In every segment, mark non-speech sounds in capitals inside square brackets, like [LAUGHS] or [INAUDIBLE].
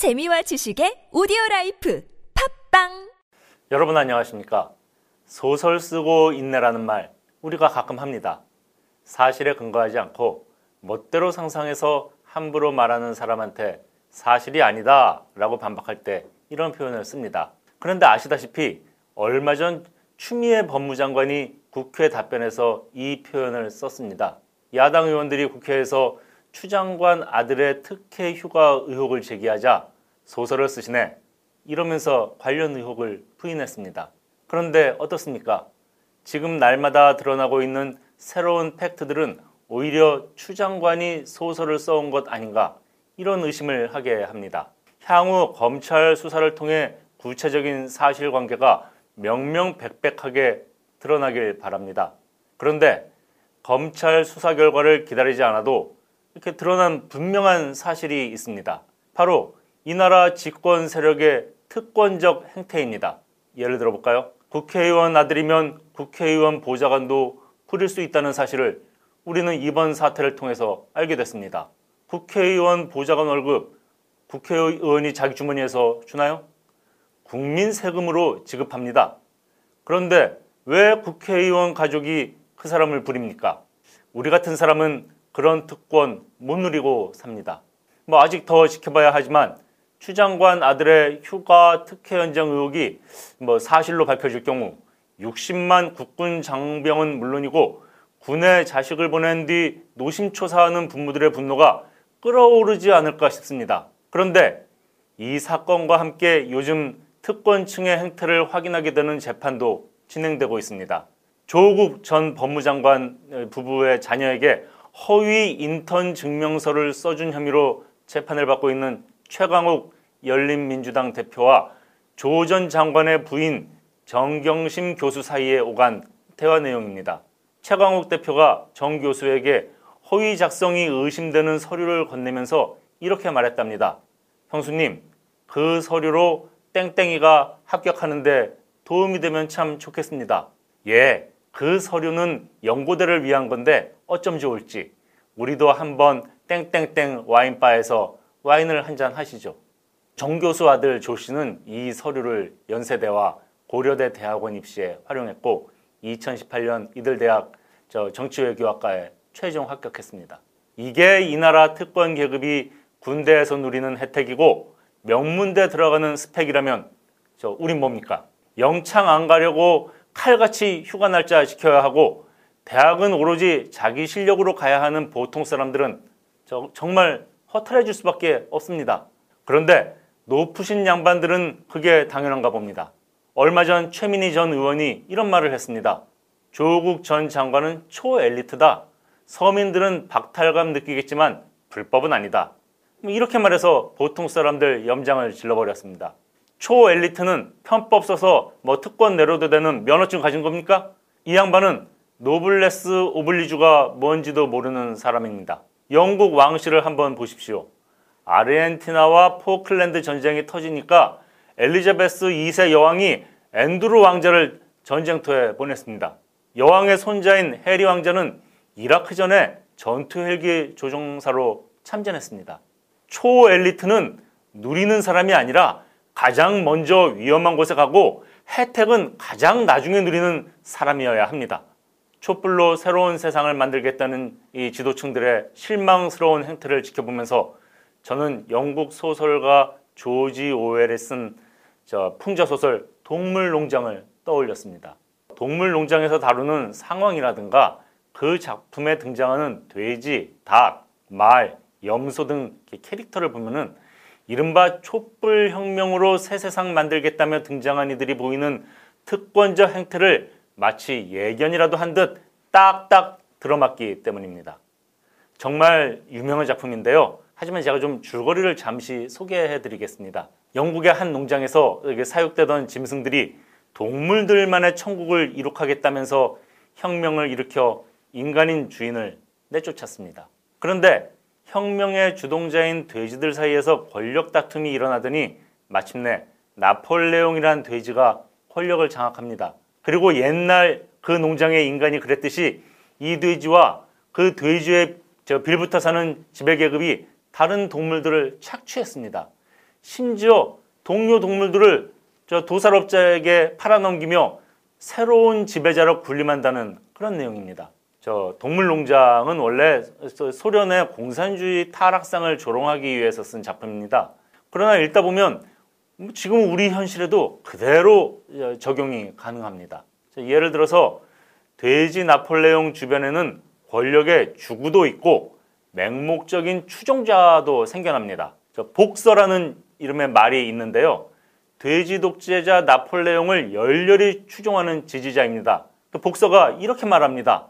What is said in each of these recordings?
재미와 지식의 오디오 라이프 팟빵 여러분 안녕하십니까? 소설 쓰고 있네라는 말 우리가 가끔 합니다. 사실에 근거하지 않고 멋대로 상상해서 함부로 말하는 사람한테 사실이 아니다 라고 반박할 때 이런 표현을 씁니다. 그런데 아시다시피 얼마 전 추미애 법무장관이 국회 답변에서 이 표현을 썼습니다. 야당 의원들이 국회에서 추 장관 아들의 특혜 휴가 의혹을 제기하자 소설을 쓰시네 이러면서 관련 의혹을 부인했습니다. 그런데 어떻습니까? 지금 날마다 드러나고 있는 새로운 팩트들은 오히려 추 장관이 소설을 써온 것 아닌가 이런 의심을 하게 합니다. 향후 검찰 수사를 통해 구체적인 사실관계가 명명백백하게 드러나길 바랍니다. 그런데 검찰 수사 결과를 기다리지 않아도 이렇게 드러난 분명한 사실이 있습니다. 바로 이 나라 집권 세력의 특권적 행태입니다. 예를 들어 볼까요? 국회의원 아들이면 국회의원 보좌관도 부릴 수 있다는 사실을 우리는 이번 사태를 통해서 알게 됐습니다. 국회의원 보좌관 월급 국회의원이 자기 주머니에서 주나요? 국민 세금으로 지급합니다. 그런데 왜 국회의원 가족이 그 사람을 부립니까? 우리 같은 사람은 그런 특권 못 누리고 삽니다. 뭐 아직 더 지켜봐야 하지만 추 장관 아들의 휴가 특혜 연장 의혹이 뭐 사실로 밝혀질 경우 60만 국군 장병은 물론이고 군에 자식을 보낸 뒤 노심초사하는 부모들의 분노가 끌어오르지 않을까 싶습니다. 그런데 이 사건과 함께 요즘 특권층의 행태를 확인하게 되는 재판도 진행되고 있습니다. 조국 전 법무장관 부부의 자녀에게 허위 인턴 증명서를 써준 혐의로 재판을 받고 있는 최강욱 열린민주당 대표와 조 전 장관의 부인 정경심 교수 사이에 오간 대화 내용입니다. 최강욱 대표가 정 교수에게 허위 작성이 의심되는 서류를 건네면서 이렇게 말했답니다. 형수님, 그 서류로 땡땡이가 합격하는데 도움이 되면 참 좋겠습니다. 예, 그 서류는 연고대를 위한 건데 어쩜 좋을지 우리도 한번 땡땡땡 와인바에서 와인을 한 잔 하시죠. 정 교수 아들 조 씨는 이 서류를 연세대와 고려대 대학원 입시에 활용했고 2018년 이들 대학 정치외교학과에 최종 합격했습니다. 이게 이 나라 특권 계급이 군대에서 누리는 혜택이고 명문대 들어가는 스펙이라면 저 우린 뭡니까? 영창 안 가려고 칼같이 휴가 날짜 지켜야 하고 대학은 오로지 자기 실력으로 가야 하는 보통 사람들은 정말 허탈해질 수밖에 없습니다. 그런데 높으신 양반들은 그게 당연한가 봅니다. 얼마 전 최민희 전 의원이 이런 말을 했습니다. 조국 전 장관은 초엘리트다. 서민들은 박탈감 느끼겠지만 불법은 아니다. 뭐 이렇게 말해서 보통 사람들 염장을 질러버렸습니다. 초엘리트는 편법 써서 뭐 특권 내려도 되는 면허증 가진 겁니까? 이 양반은 노블레스 오블리주가 뭔지도 모르는 사람입니다. 영국 왕실을 한번 보십시오. 아르헨티나와 포클랜드 전쟁이 터지니까 엘리자베스 2세 여왕이 앤드루 왕자를 전쟁터에 보냈습니다. 여왕의 손자인 해리 왕자는 이라크 전에 전투 헬기 조종사로 참전했습니다. 초 엘리트는 누리는 사람이 아니라 가장 먼저 위험한 곳에 가고 혜택은 가장 나중에 누리는 사람이어야 합니다. 촛불로 새로운 세상을 만들겠다는 이 지도층들의 실망스러운 행태를 지켜보면서 저는 영국 소설가 조지 오웰이 쓴 풍자 소설 동물농장을 떠올렸습니다. 동물농장에서 다루는 상황이라든가 그 작품에 등장하는 돼지, 닭, 말, 염소 등 캐릭터를 보면은 이른바 촛불 혁명으로 새 세상 만들겠다며 등장한 이들이 보이는 특권적 행태를 마치 예견이라도 한 듯 딱딱 들어맞기 때문입니다. 정말 유명한 작품인데요. 하지만 제가 좀 줄거리를 잠시 소개해 드리겠습니다. 영국의 한 농장에서 사육되던 짐승들이 동물들만의 천국을 이룩하겠다면서 혁명을 일으켜 인간인 주인을 내쫓았습니다. 그런데 혁명의 주동자인 돼지들 사이에서 권력 다툼이 일어나더니 마침내 나폴레옹이란 돼지가 권력을 장악합니다. 그리고 옛날 그 농장의 인간이 그랬듯이 이 돼지와 그 돼지의 저 빌붙어 사는 지배계급이 다른 동물들을 착취했습니다. 심지어 동료 동물들을 저 도살업자에게 팔아넘기며 새로운 지배자로 군림한다는 그런 내용입니다. 저 동물농장은 원래 소련의 공산주의 타락상을 조롱하기 위해서 쓴 작품입니다. 그러나 읽다 보면 지금 우리 현실에도 그대로 적용이 가능합니다. 예를 들어서 돼지 나폴레옹 주변에는 권력의 주구도 있고 맹목적인 추종자도 생겨납니다. 복서라는 이름의 말이 있는데요. 돼지 독재자 나폴레옹을 열렬히 추종하는 지지자입니다. 그 복서가 이렇게 말합니다.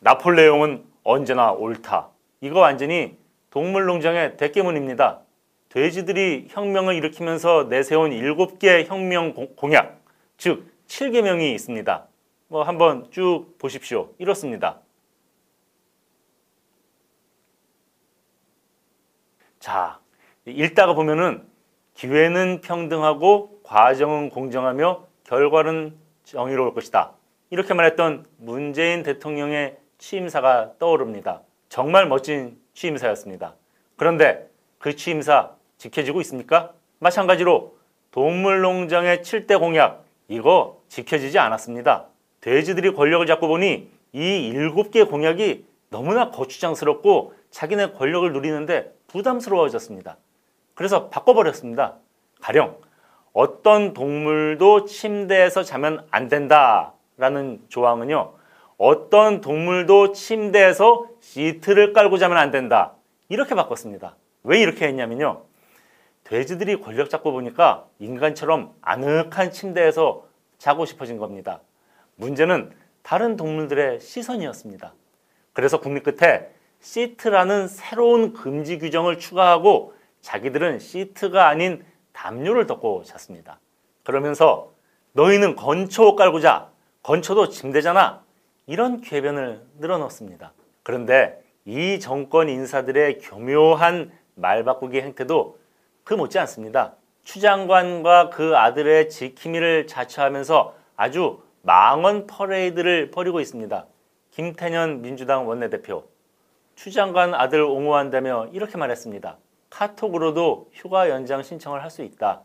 나폴레옹은 언제나 옳다. 이거 완전히 동물농장의 대깨문입니다. 돼지들이 혁명을 일으키면서 내세운 7개 혁명 공약, 즉 7개명이 있습니다. 뭐 한번 쭉 보십시오. 이렇습니다. 자, 읽다가 보면은 기회는 평등하고 과정은 공정하며 결과는 정의로울 것이다. 이렇게 말했던 문재인 대통령의 취임사가 떠오릅니다. 정말 멋진 취임사였습니다. 그런데 그 취임사 지켜지고 있습니까? 마찬가지로 동물농장의 7대 공약 이거 지켜지지 않았습니다. 돼지들이 권력을 잡고 보니 이 7개 공약이 너무나 거추장스럽고 자기네 권력을 누리는데 부담스러워졌습니다. 그래서 바꿔버렸습니다. 가령 어떤 동물도 침대에서 자면 안 된다라는 조항은요. 어떤 동물도 침대에서 시트를 깔고 자면 안 된다. 이렇게 바꿨습니다. 왜 이렇게 했냐면요. 돼지들이 권력 잡고 보니까 인간처럼 아늑한 침대에서 자고 싶어진 겁니다. 문제는 다른 동물들의 시선이었습니다. 그래서 국립 끝에 시트라는 새로운 금지 규정을 추가하고 자기들은 시트가 아닌 담요를 덮고 잤습니다. 그러면서 너희는 건초 깔고 자. 건초도 침대잖아. 이런 궤변을 늘어놓습니다. 그런데 이 정권 인사들의 교묘한 말 바꾸기 행태도 그 못지 않습니다. 추 장관과 그 아들의 지킴이를 자처하면서 아주 망언 퍼레이드를 벌이고 있습니다. 김태년 민주당 원내대표 추 장관 아들 옹호한다며 이렇게 말했습니다. 카톡으로도 휴가 연장 신청을 할 수 있다.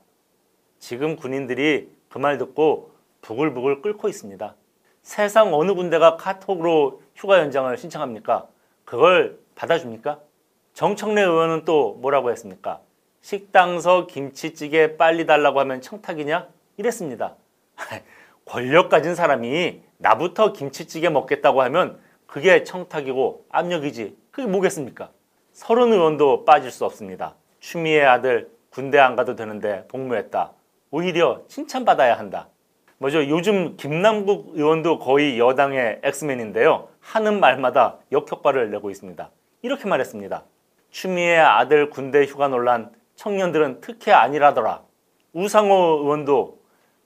지금 군인들이 그 말 듣고 부글부글 끓고 있습니다. 세상 어느 군데가 카톡으로 휴가 연장을 신청합니까? 그걸 받아줍니까? 정청래 의원은 또 뭐라고 했습니까? 식당서 김치찌개 빨리 달라고 하면 청탁이냐? 이랬습니다. [LAUGHS] 권력 가진 사람이 나부터 김치찌개 먹겠다고 하면 그게 청탁이고 압력이지. 그게 뭐겠습니까? 서른 의원도 빠질 수 없습니다. 추미애 아들 군대 안 가도 되는데 복무했다. 오히려 칭찬받아야 한다. 뭐죠? 요즘 김남국 의원도 거의 여당의 엑스맨인데요. 하는 말마다 역효과를 내고 있습니다. 이렇게 말했습니다. 추미애 아들 군대 휴가 논란 청년들은 특혜 아니라더라. 우상호 의원도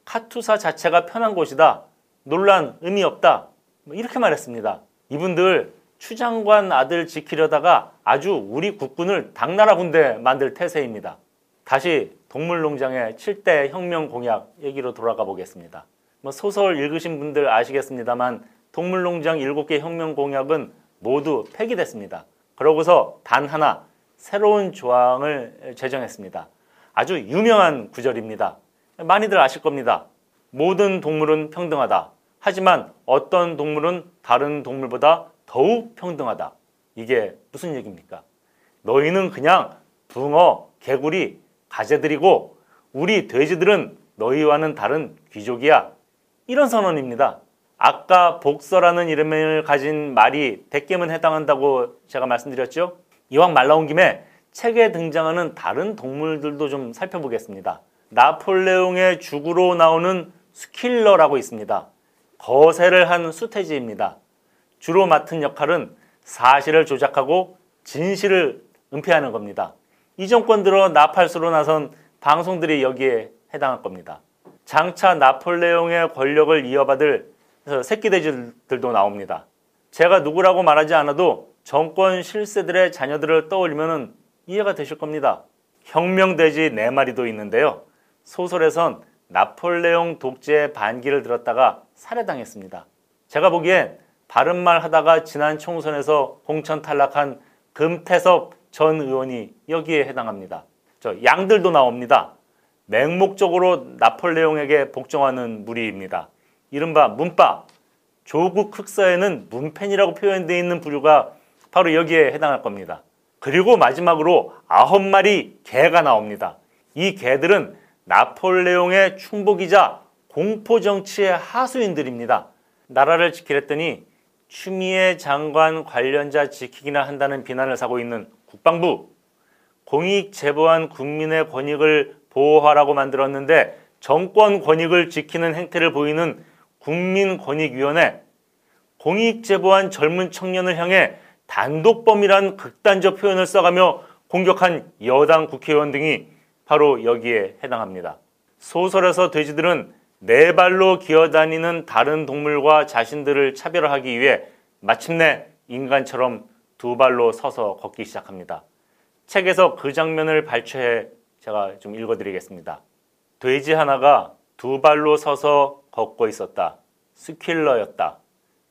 카투사 자체가 편한 곳이다. 논란 의미 없다. 뭐 이렇게 말했습니다. 이분들 추 장관 아들 지키려다가 아주 우리 국군을 당나라 군대 만들 태세입니다. 다시 동물농장의 7대 혁명 공약 얘기로 돌아가 보겠습니다. 뭐 소설 읽으신 분들 아시겠습니다만 동물농장 7개 혁명 공약은 모두 폐기됐습니다. 그러고서 단 하나 새로운 조항을 제정했습니다. 아주 유명한 구절입니다. 많이들 아실 겁니다. 모든 동물은 평등하다. 하지만 어떤 동물은 다른 동물보다 더욱 평등하다. 이게 무슨 얘기입니까? 너희는 그냥 붕어, 개구리, 가재들이고 우리 돼지들은 너희와는 다른 귀족이야. 이런 선언입니다. 아까 복서라는 이름을 가진 말이 대깨문 해당한다고 제가 말씀드렸죠? 이왕 말 나온 김에 책에 등장하는 다른 동물들도 좀 살펴보겠습니다. 나폴레옹의 죽으로 나오는 스킬러라고 있습니다. 거세를 한 수태지입니다. 주로 맡은 역할은 사실을 조작하고 진실을 은폐하는 겁니다. 이 정권 들어 나팔수로 나선 방송들이 여기에 해당할 겁니다. 장차 나폴레옹의 권력을 이어받을 새끼돼지들도 나옵니다. 제가 누구라고 말하지 않아도 정권 실세들의 자녀들을 떠올리면 이해가 되실 겁니다. 혁명돼지 네 마리도 있는데요. 소설에선 나폴레옹 독재의 반기를 들었다가 살해당했습니다. 제가 보기엔 바른말 하다가 지난 총선에서 공천 탈락한 금태섭 전 의원이 여기에 해당합니다. 저 양들도 나옵니다. 맹목적으로 나폴레옹에게 복종하는 무리입니다. 이른바 문파, 조국 흑사에는 문펜이라고 표현되어 있는 부류가 바로 여기에 해당할 겁니다. 그리고 마지막으로 아홉 마리 개가 나옵니다. 이 개들은 나폴레옹의 충복이자 공포 정치의 하수인들입니다. 나라를 지키랬더니 추미애 장관 관련자 지키기나 한다는 비난을 사고 있는 국방부 공익 제보한 국민의 권익을 보호하라고 만들었는데 정권 권익을 지키는 행태를 보이는 국민권익위원회 공익 제보한 젊은 청년을 향해 단독범이란 극단적 표현을 써가며 공격한 여당 국회의원 등이 바로 여기에 해당합니다. 소설에서 돼지들은 네 발로 기어다니는 다른 동물과 자신들을 차별하기 위해 마침내 인간처럼 두 발로 서서 걷기 시작합니다. 책에서 그 장면을 발췌해 제가 좀 읽어드리겠습니다. 돼지 하나가 두 발로 서서 걷고 있었다. 스킬러였다.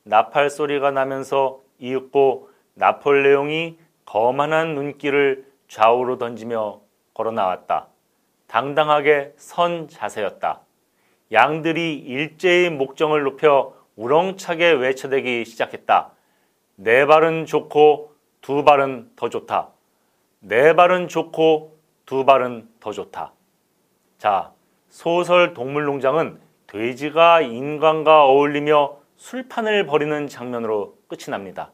나팔 소리가 나면서 이윽고 나폴레옹이 거만한 눈길을 좌우로 던지며 걸어 나왔다. 당당하게 선 자세였다. 양들이 일제히 목정을 높여 우렁차게 외쳐대기 시작했다. 네 발은 좋고 두 발은 더 좋다. 네 발은 좋고 두 발은 더 좋다. 자, 소설 동물농장은 돼지가 인간과 어울리며 술판을 벌이는 장면으로 끝이 납니다.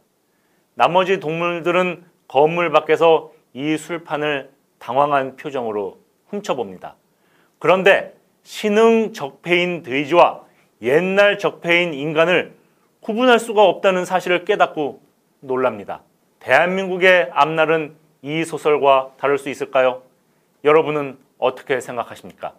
나머지 동물들은 건물 밖에서 이 술판을 당황한 표정으로 훔쳐봅니다. 그런데 신흥 적폐인 돼지와 옛날 적폐인 인간을 구분할 수가 없다는 사실을 깨닫고 놀랍니다. 대한민국의 앞날은 이 소설과 다를 수 있을까요? 여러분은 어떻게 생각하십니까?